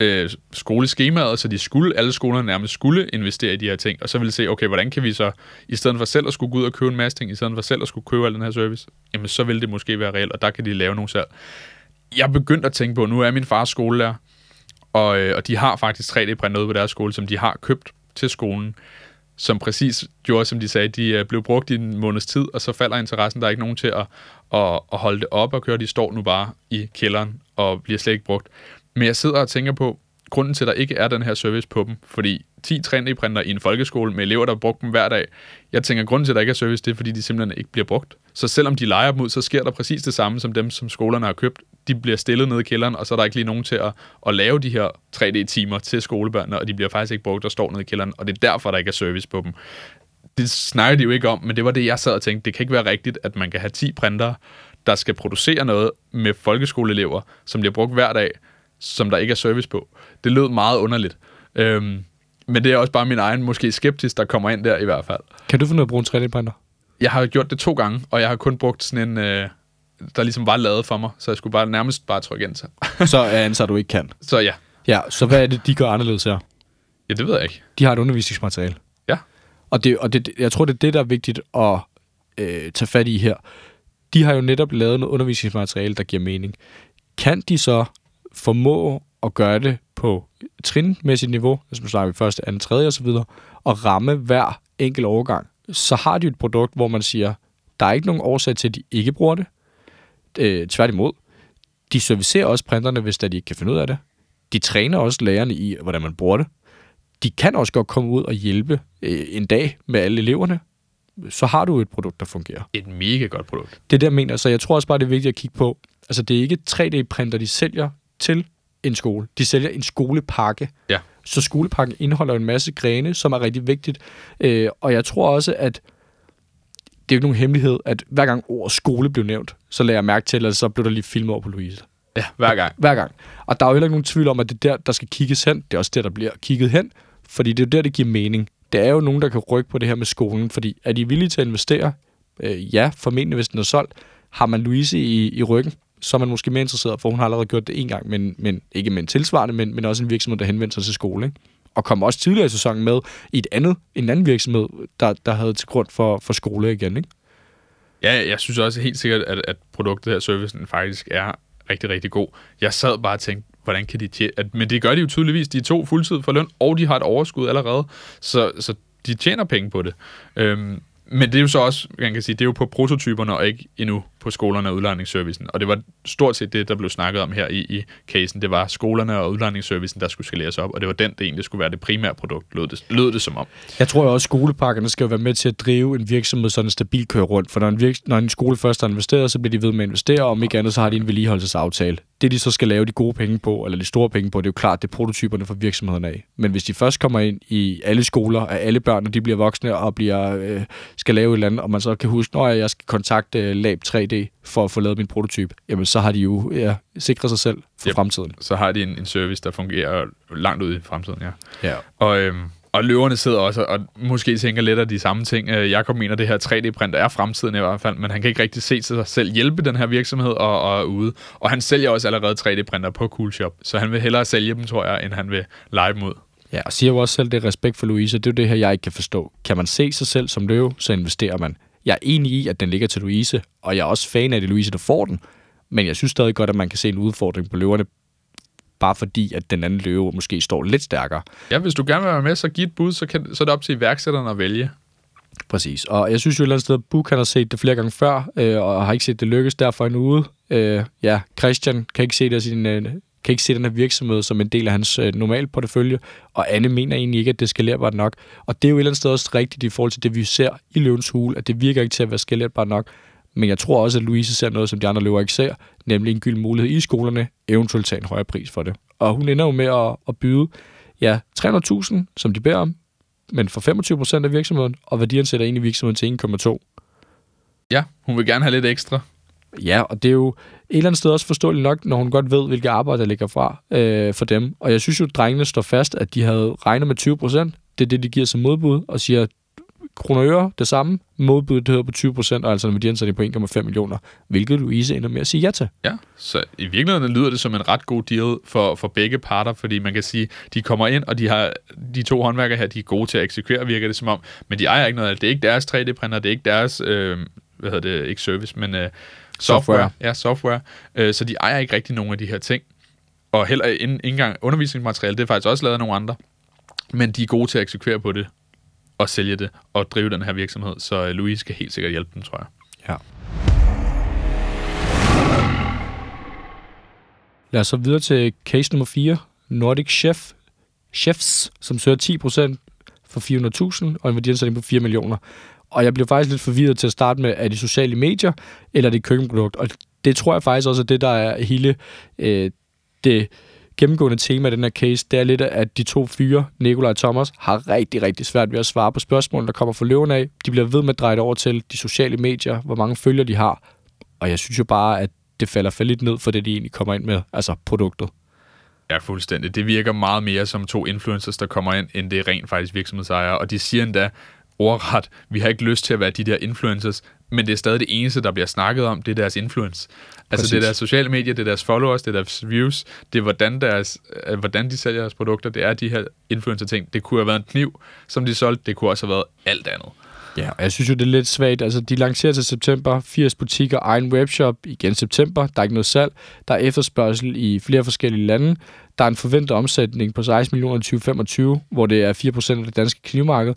øh, skoleskemaet, så de skulle, alle skolerne nærmest skulle investere i de her ting, og så ville se, okay, hvordan kan vi så, i stedet for selv at skulle gå ud og købe en masse ting, i stedet for selv at skulle købe al den her service, jamen så vil det måske være reelt, og der kan de lave nogle selv. Jeg begyndte at tænke på, nu er min fars skolelærer, og, øh, og de har faktisk 3D-print noget på deres skole, som de har købt til skolen, som præcis gjorde, som de sagde, de øh, blev brugt i en måneds tid, og så falder interessen. Der er ikke nogen til at, at, at holde det op og køre. De står nu bare i kælderen og bliver slet ikke brugt. Men jeg sidder og tænker på, grunden til, at der ikke er den her service på dem, fordi 10 3D-printer i en folkeskole med elever, der brugte dem hver dag, jeg tænker, at grunden til, at der ikke er service, det er, fordi de simpelthen ikke bliver brugt. Så selvom de leger dem ud, så sker der præcis det samme som dem, som skolerne har købt. De bliver stillet ned i kælderen, og så er der ikke lige nogen til at, at lave de her 3D-timer til skolebørnene, og de bliver faktisk ikke brugt og står nede i kælderen, og det er derfor, der ikke er service på dem. Det snakker de jo ikke om, men det var det, jeg sad og tænkte. Det kan ikke være rigtigt, at man kan have 10 printer, der skal producere noget med folkeskoleelever, som bliver brugt hver dag, som der ikke er service på. Det lød meget underligt. Øhm, Men det er også bare min egen, måske skeptisk, der kommer ind der i hvert fald. Kan du finde ud af at bruge en 3D-printer? Jeg har gjort det to gange, og jeg har kun brugt sådan en, øh, der ligesom var lavet for mig, så jeg skulle bare nærmest bare trykke enter. så er ansat, du ikke kan. Så ja. Ja, så hvad er det, de gør anderledes her? Ja, det ved jeg ikke. De har et undervisningsmateriale. Ja. Og, det, og det, jeg tror, det er det, der er vigtigt at øh, tage fat i her. De har jo netop lavet noget undervisningsmateriale, der giver mening. Kan de så formå at gøre det på trinmæssigt niveau, altså nu snakker vi første, anden, tredje osv., og ramme hver enkelt overgang, så har de et produkt, hvor man siger, der er ikke nogen årsag til, at de ikke bruger det. Øh, tværtimod. De servicerer også printerne, hvis de ikke kan finde ud af det. De træner også lærerne i, hvordan man bruger det. De kan også godt komme ud og hjælpe øh, en dag med alle eleverne. Så har du et produkt, der fungerer. Et mega godt produkt. Det er det, jeg mener. Så jeg tror også bare, det er vigtigt at kigge på. Altså, det er ikke 3D-printer, de sælger til en skole. De sælger en skolepakke. Ja. Så skolepakken indeholder en masse grene, som er rigtig vigtigt. Øh, og jeg tror også, at det er jo ikke nogen hemmelighed, at hver gang ord skole blev nævnt, så lagde jeg mærke til, at så blev der lige filmet over på Louise. Ja, hver gang. Hver gang. Og der er jo heller ikke nogen tvivl om, at det er der, der skal kigges hen. Det er også der, der bliver kigget hen, fordi det er jo der, det giver mening. Det er jo nogen, der kan rykke på det her med skolen, fordi er de villige til at investere? Øh, ja, formentlig hvis den er solgt. Har man Louise i, i ryggen, så er man måske mere interesseret, for hun har allerede gjort det en gang, men, men ikke med en tilsvarende, men, men også en virksomhed, der henvender sig til skole. Ikke? Og kom også tidligere i sæsonen med i et andet, en anden virksomhed, der, der havde til grund for, for skole igen. Ikke? Ja, jeg synes også helt sikkert, at, at produktet her, servicen, faktisk er rigtig, rigtig god. Jeg sad bare og tænkte, hvordan kan de tjene? At, men det gør de jo tydeligvis. De er to fuldtid for løn, og de har et overskud allerede. Så, så de tjener penge på det. Øhm, men det er jo så også, man kan sige, det er jo på prototyperne og ikke endnu på skolerne og udlejningsservicen. Og det var stort set det, der blev snakket om her i, i casen. Det var skolerne og udlejningsservicen, der skulle skaleres op, og det var den, det egentlig skulle være det primære produkt, lød det, lød det som om. Jeg tror også, at skolepakkerne skal være med til at drive en virksomhed sådan stabilt kører rundt. For når en, virks- når en skole først har investeret, så bliver de ved med at investere, og om ikke andet, så har de en vedligeholdelsesaftale. Det, de så skal lave de gode penge på, eller de store penge på, det er jo klart, det er prototyperne for virksomheden af. Men hvis de først kommer ind i alle skoler, og alle børn, og de bliver voksne og bliver, øh, skal lave et eller andet, og man så kan huske, at jeg skal kontakte øh, Lab 3 idé for at få lavet min prototype, jamen så har de jo ja, sikret sig selv for yep. fremtiden. Så har de en, en service, der fungerer langt ud i fremtiden, ja. ja. Og, øhm, og løverne sidder også og måske tænker lidt af de samme ting. Øh, Jakob mener, at det her 3D-print er fremtiden i hvert fald, men han kan ikke rigtig se sig selv hjælpe den her virksomhed og, og ude. Og han sælger også allerede 3D-printer på Coolshop, så han vil hellere sælge dem, tror jeg, end han vil lege dem ud. Ja, og siger jo også selv, det er respekt for Louise, det er jo det her, jeg ikke kan forstå. Kan man se sig selv som løve, så investerer man. Jeg er enig i, at den ligger til Louise, og jeg er også fan af, det Louise, der får den. Men jeg synes stadig godt, at man kan se en udfordring på løverne, bare fordi, at den anden løve måske står lidt stærkere. Ja, hvis du gerne vil være med, så giv et bud, så, kan, så er det op til iværksætteren at vælge. Præcis. Og jeg synes jo et eller andet sted, at Buk har set det flere gange før, øh, og har ikke set det lykkes derfor en uge. Øh, ja, Christian kan ikke se det af sin, øh, kan ikke se den her virksomhed som en del af hans øh, normale portefølje, og Anne mener egentlig ikke, at det er skalerbart nok. Og det er jo et eller andet sted også rigtigt i forhold til det, vi ser i Løvens Hule, at det virker ikke til at være skalerbart nok. Men jeg tror også, at Louise ser noget, som de andre løver ikke ser, nemlig en gylden mulighed i skolerne, eventuelt tage en højere pris for det. Og hun ender jo med at, at byde ja, 300.000, som de beder om, men for 25% af virksomheden, og værdiansætter ind i virksomheden til 1,2. Ja, hun vil gerne have lidt ekstra. Ja, og det er jo et eller andet sted også forståeligt nok, når hun godt ved, hvilke arbejde der ligger fra øh, for dem. Og jeg synes jo, at drengene står fast, at de havde regnet med 20 procent. Det er det, de giver som modbud, og siger, kroner og øre, det samme. Modbuddet hedder på 20 procent, og altså en værdiansætning på 1,5 millioner, hvilket Louise ender med at sige ja til. Ja, så i virkeligheden lyder det som en ret god deal for, for begge parter, fordi man kan sige, de kommer ind, og de har de to håndværkere her, de er gode til at eksekvere, virker det som om, men de ejer ikke noget af det. Det er ikke deres 3D-printer, det er ikke deres, øh, hvad hedder det, ikke service, men øh, software. Software. Ja, software. Øh, så de ejer ikke rigtig nogen af de her ting. Og heller ikke engang undervisningsmateriale, det er faktisk også lavet af nogle andre. Men de er gode til at eksekvere på det, og sælge det, og drive den her virksomhed. Så øh, Louise skal helt sikkert hjælpe dem, tror jeg. Ja. Lad os så videre til case nummer 4. Nordic Chef. Chefs, som søger 10% for 400.000 og en værdiansætning på 4 millioner. Og jeg blev faktisk lidt forvirret til at starte med, er det sociale medier, eller er det køkkenprodukt? Og det tror jeg faktisk også er det, der er hele øh, det gennemgående tema i den her case. Det er lidt, at de to fyre, Nikolaj og Thomas, har rigtig, rigtig svært ved at svare på spørgsmål, der kommer fra løven af. De bliver ved med at dreje det over til de sociale medier, hvor mange følger de har. Og jeg synes jo bare, at det falder for lidt ned for det, de egentlig kommer ind med, altså produktet. Ja, fuldstændig. Det virker meget mere som to influencers, der kommer ind, end det er rent faktisk virksomhedsejere. Og de siger endda ordret, vi har ikke lyst til at være de der influencers, men det er stadig det eneste, der bliver snakket om, det er deres influence. Altså Præcis. det er deres sociale medier, det er deres followers, det er deres views, det er hvordan, deres, øh, hvordan de sælger deres produkter, det er de her influencer-ting. Det kunne have været en kniv, som de solgte, det kunne også have været alt andet. Ja, og jeg synes jo, det er lidt svagt. Altså, de lancerer til september 80 butikker, egen webshop igen september. Der er ikke noget salg. Der er efterspørgsel i flere forskellige lande. Der er en forventet omsætning på 16 millioner i 2025, hvor det er 4% af det danske knivmarked.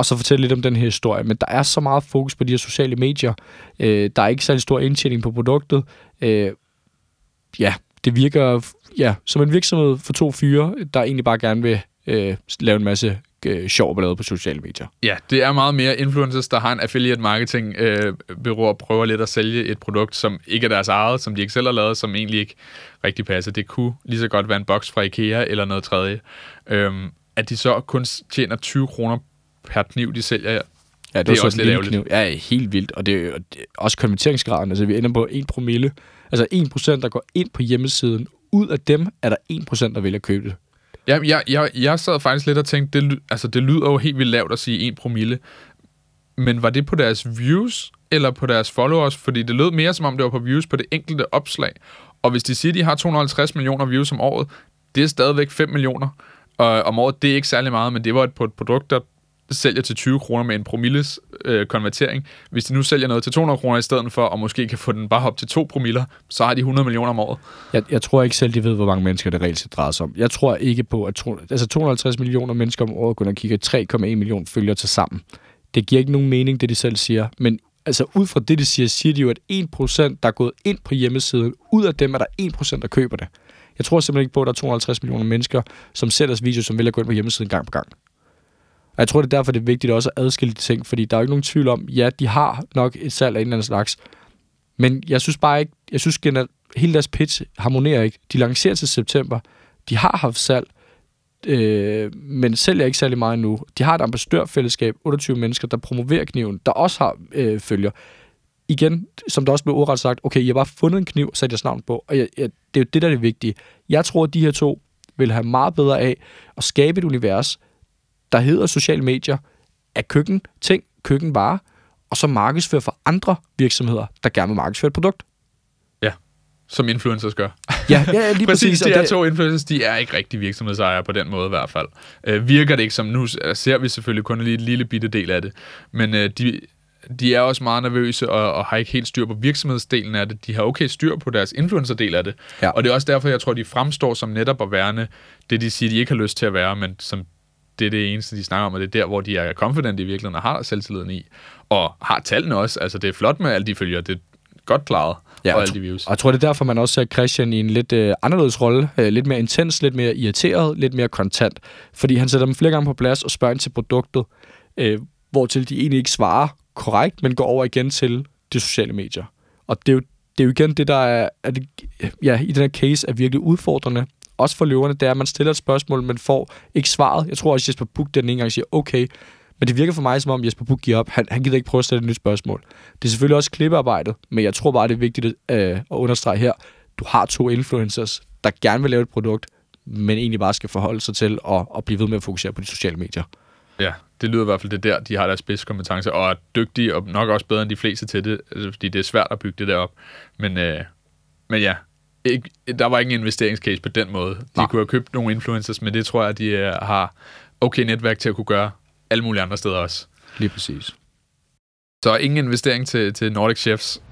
Og så fortælle lidt om den her historie. Men der er så meget fokus på de her sociale medier. Øh, der er ikke særlig stor indtjening på produktet. Øh, ja, det virker ja, som en virksomhed for to fyre, der egentlig bare gerne vil øh, lave en masse øh, sjov ballade på sociale medier. Ja, det er meget mere influencers, der har en affiliate marketing øh, bureau og prøver lidt at sælge et produkt, som ikke er deres eget, som de ikke selv har lavet, som egentlig ikke rigtig passer. Det kunne lige så godt være en boks fra Ikea eller noget tredje. Øhm, at de så kun tjener 20 kroner per kniv, de sælger. Ja, det, Det er så også lidt ærgerligt. Kniv. Ja, helt vildt. Og det er det er også konverteringsgraden. Altså, vi ender på 1 promille. Altså 1%, der går ind på hjemmesiden. Ud af dem er der 1%, der vælger at købe det. Ja, jeg, jeg, jeg sad faktisk lidt og tænkte, det, altså, det lyder jo helt vildt lavt at sige 1 promille. Men var det på deres views, eller på deres followers? Fordi det lød mere som om, det var på views på det enkelte opslag. Og hvis de siger, de har 250 millioner views om året, det er stadigvæk 5 millioner øh, om året. Det er ikke særlig meget, men det var et, på et produkt, der sælger til 20 kroner med en promilles øh, konvertering. Hvis de nu sælger noget til 200 kroner i stedet for, og måske kan få den bare op til 2 promiller, så har de 100 millioner om året. Jeg, jeg tror ikke selv, de ved, hvor mange mennesker det reelt set drejer sig om. Jeg tror ikke på, at to, altså 250 millioner mennesker om året går og kigger 3,1 millioner følger til sammen. Det giver ikke nogen mening, det de selv siger. Men altså ud fra det, de siger, siger de jo, at 1% der er gået ind på hjemmesiden, ud af dem er der 1%, der køber det. Jeg tror simpelthen ikke på, at der er 250 millioner mennesker, som ser deres video, som vil gå ind på hjemmesiden gang på gang. Og jeg tror, det er derfor, det er vigtigt også at adskille de ting, fordi der er jo ikke nogen tvivl om, ja, de har nok et salg af en eller anden slags, men jeg synes bare ikke, jeg synes generelt, hele deres pitch harmonerer ikke. De lancerer til september, de har haft salg, øh, men sælger ikke særlig meget endnu. De har et ambassadørfællesskab, 28 mennesker, der promoverer kniven, der også har øh, følger. Igen, som der også blev ordret sagt, okay, jeg har bare fundet en kniv og sat jeres navn på, og jeg, jeg, det er jo det, der er det vigtige. Jeg tror, at de her to vil have meget bedre af at skabe et univers, der hedder sociale medier, af køkken, ting, køkkenvarer, og så markedsføre for andre virksomheder, der gerne vil markedsføre et produkt. Ja, som influencers gør. Ja, ja lige Præcis, præcis. de her det- to influencers, de er ikke rigtig virksomhedsejere på den måde i hvert fald. Øh, virker det ikke som, nu ser vi selvfølgelig kun lige en lille bitte del af det, men øh, de, de er også meget nervøse og, og har ikke helt styr på virksomhedsdelen af det. De har okay styr på deres influencerdel af det. Ja. Og det er også derfor, jeg tror, de fremstår som netop at værne det, de siger, de ikke har lyst til at være, men som det er det eneste, de snakker om, og det er der, hvor de er confident i virkeligheden og har selvtilliden i. Og har tallene også. Altså, det er flot med alle de følger. Det er godt klaret. Ja, og alle de views. og jeg tror, det er derfor, man også ser Christian i en lidt øh, anderledes rolle. Øh, lidt mere intens, lidt mere irriteret, lidt mere kontant. Fordi han sætter dem flere gange på plads og spørger ind til produktet, øh, hvortil de egentlig ikke svarer korrekt, men går over igen til de sociale medier. Og det er jo, det er jo igen det, der er, er det, ja, i den her case er virkelig udfordrende. Også for løverne, det er, at man stiller et spørgsmål, men får ikke svaret. Jeg tror også, at Jesper Buch den ene gang siger, okay, men det virker for mig, som om Jesper Buch giver op. Han, han gider ikke prøve at stille et nyt spørgsmål. Det er selvfølgelig også klippearbejdet, men jeg tror bare, det er vigtigt øh, at understrege her. Du har to influencers, der gerne vil lave et produkt, men egentlig bare skal forholde sig til at, at blive ved med at fokusere på de sociale medier. Ja, det lyder i hvert fald, det der, de har deres spidskompetence, og er dygtige, og nok også bedre end de fleste til det, altså, fordi det er svært at bygge det der op. Men, øh, men ja, ikke, der var ikke en investeringscase på den måde. De Nej. kunne have købt nogle influencers, men det tror jeg, de øh, har okay netværk til at kunne gøre alle mulige andre steder også. Lige præcis. Så ingen investering til, til Nordic Chefs.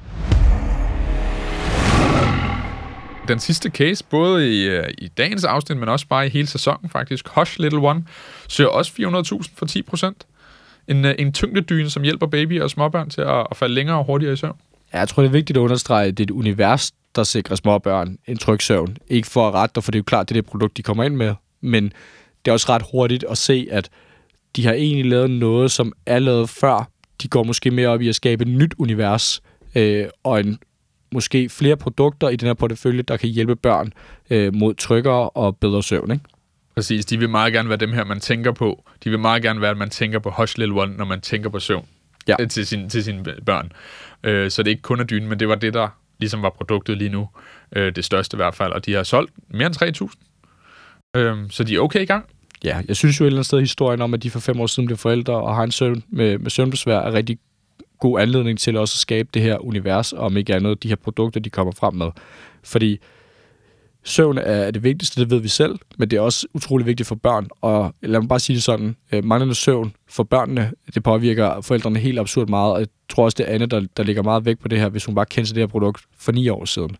Den sidste case, både i, øh, i dagens afsnit, men også bare i hele sæsonen faktisk, Hush Little One, søger også 400.000 for 10 procent. En, øh, en tyngdedyne, som hjælper baby og småbørn til at, at falde længere og hurtigere i søvn. Ja, jeg tror, det er vigtigt at understrege, at det er et univers, der sikrer småbørn en tryg søvn. Ikke for at rette dig, for det er jo klart, det er det produkt, de kommer ind med. Men det er også ret hurtigt at se, at de har egentlig lavet noget, som er lavet før. De går måske mere op i at skabe et nyt univers, øh, og en, måske flere produkter i den her portefølje, der kan hjælpe børn øh, mod tryggere og bedre søvn. Ikke? Præcis, de vil meget gerne være dem her, man tænker på. De vil meget gerne være, at man tænker på Hush Little One, når man tænker på søvn Ja. øh, til, sin, til sine børn. Øh, så det er ikke kun er dynen, men det var det, der ligesom var produktet lige nu. Øh, det største i hvert fald. Og de har solgt mere end 3.000. Øh, så de er okay i gang. Ja, jeg synes jo et eller andet sted, historien om, at de for fem år siden blev forældre og har en søn med, med søvnbesvær, er rigtig god anledning til også at skabe det her univers, og om ikke andet de her produkter, de kommer frem med. Fordi søvn er det vigtigste, det ved vi selv, men det er også utrolig vigtigt for børn. Og lad mig bare sige det sådan, øh, manglende søvn for børnene, det påvirker forældrene helt absurd meget, og jeg tror også, det er Anne, der, der ligger meget væk på det her, hvis hun bare kendte det her produkt for ni år siden.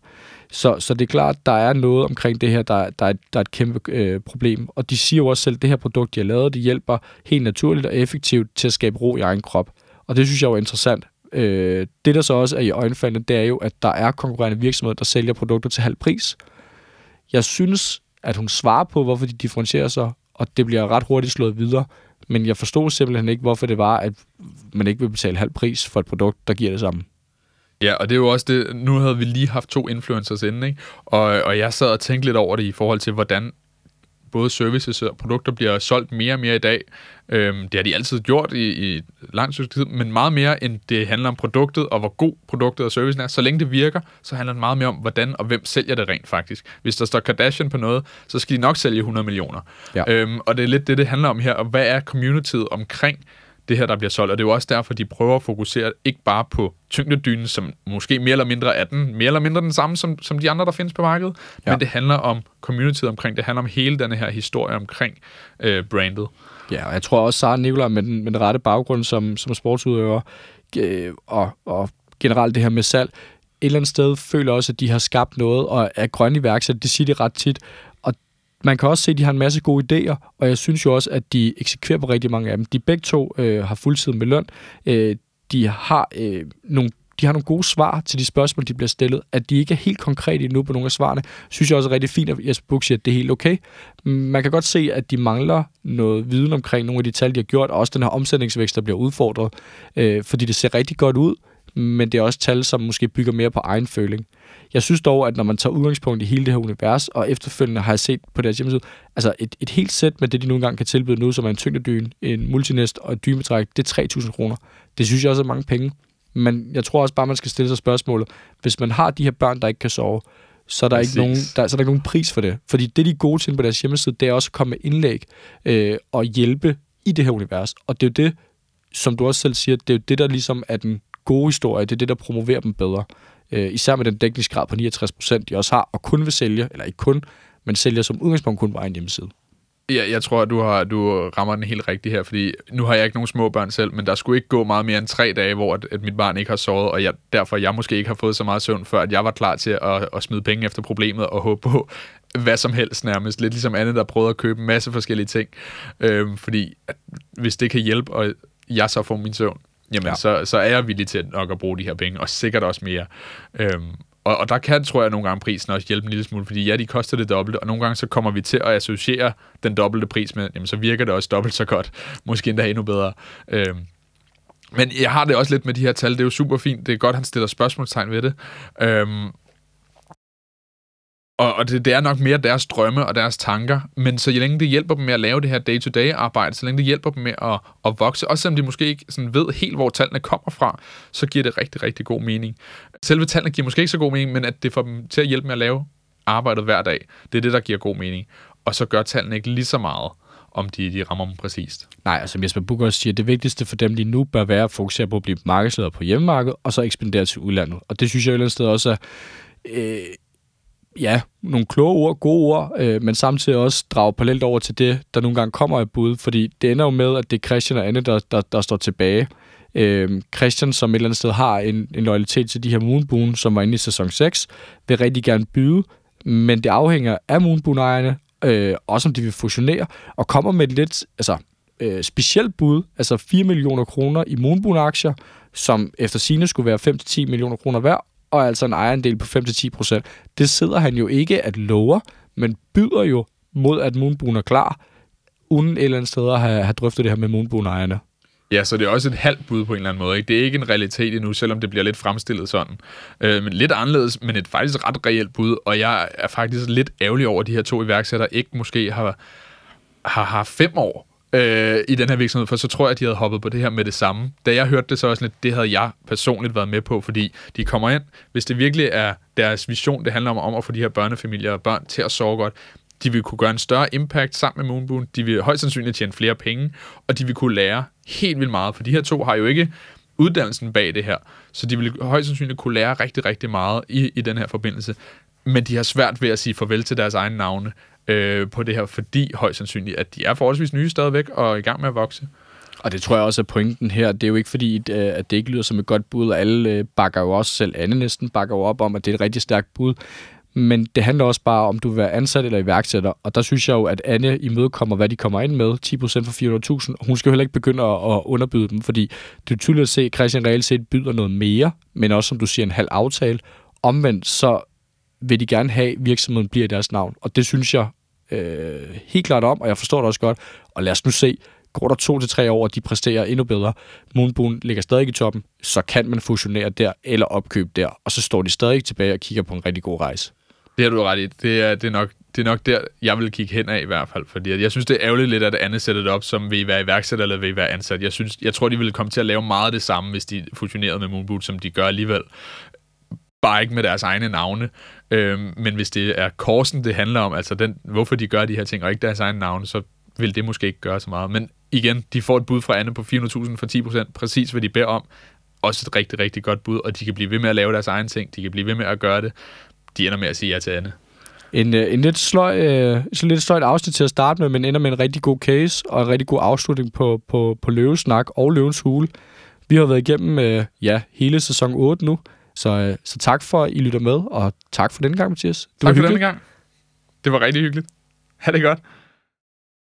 Så, så det er klart, der er noget omkring det her, der, der, er, der er et kæmpe øh, problem. Og de siger jo også selv, at det her produkt, de har lavet, det hjælper helt naturligt og effektivt til at skabe ro i egen krop. Og det synes jeg er interessant. Øh, det, der så også er i øjenfaldene, det er jo, at der er konkurrerende virksomheder, der sælger produkter til halv pris. Jeg synes, at hun svarer på, hvorfor de differentierer sig, og det bliver ret hurtigt slået videre. Men jeg forstod simpelthen ikke, hvorfor det var, at man ikke vil betale halv pris for et produkt, der giver det samme. Ja, og det er jo også det, nu havde vi lige haft to influencers inden, ikke? Og, og jeg sad og tænkte lidt over det i forhold til, hvordan både services og produkter bliver solgt mere og mere i dag. Øhm, det har de altid gjort i, i lang tid, men meget mere end det handler om produktet og hvor god produktet og servicen er. Så længe det virker, så handler det meget mere om, hvordan og hvem sælger det rent faktisk. Hvis der står Kardashian på noget, så skal de nok sælge 100 millioner. Ja. Øhm, og det er lidt det, det handler om her. Og hvad er communityet omkring det her, der bliver solgt. Og det er jo også derfor, de prøver at fokusere ikke bare på tyngdedynen, som måske mere eller mindre er den, mere eller mindre den samme som, som de andre, der findes på markedet, ja. men det handler om communityet omkring, det handler om hele denne her historie omkring øh, brandet. Ja, og jeg tror også, Sara Nicolaj med den, med den rette baggrund som, som sportsudøver, øh, og, og generelt det her med salg, et eller andet sted føler også, at de har skabt noget, og er grønne iværksætter, det siger de ret tit, man kan også se, at de har en masse gode idéer, og jeg synes jo også, at de eksekverer på rigtig mange af dem. De begge to øh, har fuldtid med løn. Øh, de har øh, nogle de har nogle gode svar til de spørgsmål, de bliver stillet. At de ikke er helt konkrete endnu på nogle af svarene, synes jeg også er rigtig fint, at Jesper Buch siger, at det er helt okay. Man kan godt se, at de mangler noget viden omkring nogle af de tal, de har gjort, og også den her omsætningsvækst, der bliver udfordret, øh, fordi det ser rigtig godt ud, men det er også tal, som måske bygger mere på egen føling. Jeg synes dog, at når man tager udgangspunkt i hele det her univers, og efterfølgende har jeg set på deres hjemmeside, altså et, et helt sæt med det, de nu engang kan tilbyde nu, som er en tyngdedyn, en multinest og et dymetræk, det er 3.000 kroner. Det synes jeg også er mange penge. Men jeg tror også bare, man skal stille sig spørgsmålet, hvis man har de her børn, der ikke kan sove, så er der, ikke nogen, der, så er der ikke nogen pris for det. Fordi det, de er gode til på deres hjemmeside, det er også at komme med indlæg øh, og hjælpe i det her univers. Og det er jo det, som du også selv siger, det er jo det, der ligesom er den gode historier, det er det, der promoverer dem bedre. Øh, især med den dækningsgrad på 69%, de også har, og kun vil sælge, eller ikke kun, men sælger som udgangspunkt kun på egen hjemmeside. Ja, jeg tror, at du, har, du rammer den helt rigtigt her, fordi nu har jeg ikke nogen små børn selv, men der skulle ikke gå meget mere end tre dage, hvor at, at mit barn ikke har sovet, og jeg, derfor jeg måske ikke har fået så meget søvn, før at jeg var klar til at, at smide penge efter problemet og håbe på hvad som helst nærmest. Lidt ligesom andet, der prøvede at købe en masse forskellige ting. Øhm, fordi at, hvis det kan hjælpe, og jeg så får min søvn, jamen ja. så, så er jeg villig til nok at bruge de her penge, og sikkert også mere. Øhm, og, og der kan, tror jeg, nogle gange prisen også hjælpe en lille smule, fordi ja, de koster det dobbelte, og nogle gange så kommer vi til at associere den dobbelte pris med, jamen så virker det også dobbelt så godt, måske endda endnu bedre. Øhm, men jeg har det også lidt med de her tal, det er jo super fint, det er godt, han stiller spørgsmålstegn ved det. Øhm, og, og det, det er nok mere deres drømme og deres tanker, men så længe det hjælper dem med at lave det her day-to-day arbejde, så længe det hjælper dem med at, at vokse, også selvom de måske ikke sådan ved helt, hvor tallene kommer fra, så giver det rigtig, rigtig god mening. Selve tallene giver måske ikke så god mening, men at det får dem til at hjælpe med at lave arbejdet hver dag, det er det, der giver god mening. Og så gør tallene ikke lige så meget, om de, de rammer dem præcist. Nej, altså Jesper Buch også siger, det vigtigste for dem lige nu bør være at fokusere på at blive markedsleder på hjemmemarkedet, og så ekspandere til udlandet. Og det synes jeg et eller andet sted også er øh, ja, nogle kloge ord, gode ord, øh, men samtidig også drage parallelt over til det, der nogle gange kommer i bud, fordi det ender jo med, at det er Christian og Anne, der, der, der står tilbage. Øh, Christian, som et eller andet sted har en, en loyalitet til de her Moonboon, som var inde i sæson 6, vil rigtig gerne byde, men det afhænger af Moonboon-ejerne, øh, også om de vil fusionere, og kommer med et lidt altså, øh, specielt bud, altså 4 millioner kroner i Moonboon-aktier, som efter sine skulle være 5-10 millioner kroner værd, og altså en ejerandel på 5-10%. Det sidder han jo ikke at lover, men byder jo mod, at Moonboon er klar, uden et eller andet sted at have, have drøftet det her med Moonboon-ejerne. Ja, så det er også et halvt bud på en eller anden måde. Ikke? Det er ikke en realitet endnu, selvom det bliver lidt fremstillet sådan. Øh, men lidt anderledes, men et faktisk ret reelt bud. Og jeg er faktisk lidt ærgerlig over, at de her to iværksættere ikke måske har, har haft fem år øh, i den her virksomhed, for så tror jeg, at de havde hoppet på det her med det samme. Da jeg hørte det, så også lidt, det havde jeg personligt været med på, fordi de kommer ind, hvis det virkelig er deres vision, det handler om, om at få de her børnefamilier og børn til at sove godt, De vil kunne gøre en større impact sammen med Moonboon. De vil højst sandsynligt tjene flere penge, og de vil kunne lære helt vildt meget. For de her to har jo ikke uddannelsen bag det her, så de vil højst sandsynligt kunne lære rigtig, rigtig meget i, i den her forbindelse. Men de har svært ved at sige farvel til deres egne navne øh, på det her, fordi højst sandsynligt, at de er forholdsvis nye stadigvæk og er i gang med at vokse. Og det tror jeg også er pointen her. Det er jo ikke fordi, at øh, det ikke lyder som et godt bud, og alle øh, bakker jo også selv, Anne næsten bakker jo op om, at det er et rigtig stærkt bud. Men det handler også bare om, du vil være ansat eller iværksætter. Og der synes jeg jo, at Anne imødekommer, hvad de kommer ind med. 10% for 400.000. Hun skal jo heller ikke begynde at, underbyde dem, fordi det er tydeligt at se, at Christian reelt set byder noget mere, men også, som du siger, en halv aftale. Omvendt, så vil de gerne have, at virksomheden bliver deres navn. Og det synes jeg øh, helt klart om, og jeg forstår det også godt. Og lad os nu se, går der to til tre år, og de præsterer endnu bedre, Moonboon ligger stadig i toppen, så kan man fusionere der eller opkøbe der, og så står de stadig tilbage og kigger på en rigtig god rejse. Det har du ret i. Det er, det er, nok, det er nok der, jeg vil kigge hen af i hvert fald. Fordi jeg synes, det er ærgerligt lidt, at andet sætter det op, som vil I være iværksætter eller vil I være ansat. Jeg, synes, jeg tror, de ville komme til at lave meget af det samme, hvis de fusionerede med Moonboot, som de gør alligevel. Bare ikke med deres egne navne. Øhm, men hvis det er korsen, det handler om, altså den, hvorfor de gør de her ting, og ikke deres egne navne, så vil det måske ikke gøre så meget. Men igen, de får et bud fra Anne på 400.000 for 10%, præcis hvad de beder om. Også et rigtig, rigtig godt bud, og de kan blive ved med at lave deres egen ting, de kan blive ved med at gøre det. De ender med at sige ja til Anne. En, øh, en lidt, sløj, øh, så lidt sløjt afsnit til at starte med, men ender med en rigtig god case og en rigtig god afslutning på, på, på Løvesnak og Løvens Hule. Vi har været igennem øh, ja, hele sæson 8 nu, så, øh, så tak for, at I lytter med, og tak for denne gang, Mathias. Det tak for denne gang. Det var rigtig hyggeligt. Ha' det godt.